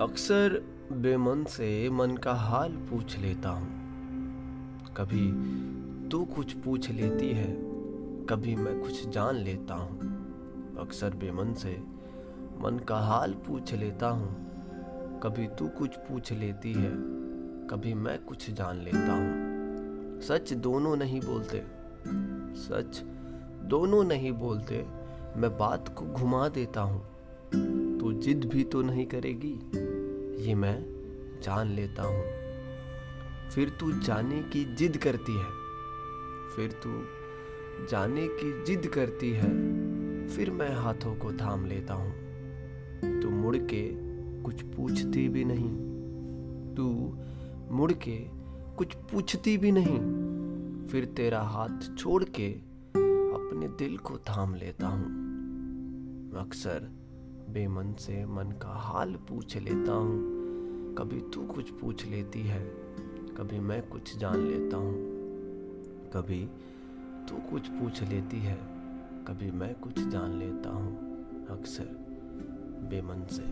अक्सर बेमन से मन का हाल पूछ लेता हूँ। कभी तू कुछ पूछ लेती है, कभी मैं कुछ जान लेता हूँ। अक्सर बेमन से मन का हाल पूछ लेता हूँ। कभी तू कुछ पूछ लेती है, कभी मैं कुछ जान लेता हूँ। सच दोनों नहीं बोलते, सच दोनों नहीं बोलते, मैं बात को घुमा देता हूँ। तो जिद भी तो नहीं करेगी। ये मैं जान लेता हूँ। फिर तू जाने की जिद करती है। फिर तू जाने की जिद करती है। फिर मैं हाथों को थाम लेता हूँ। तू मुड़ के कुछ पूछती भी नहीं। तू मुड़ के कुछ पूछती भी नहीं। फिर तेरा हाथ छोड़ के अपने दिल को थाम लेता हूँ। अक्सर बेमन से मन का हाल पूछ लेता हूँ। कभी तू कुछ पूछ लेती है, कभी मैं कुछ जान लेता हूँ। कभी तू कुछ पूछ लेती है, कभी मैं कुछ जान लेता हूँ, अक्सर बेमन से।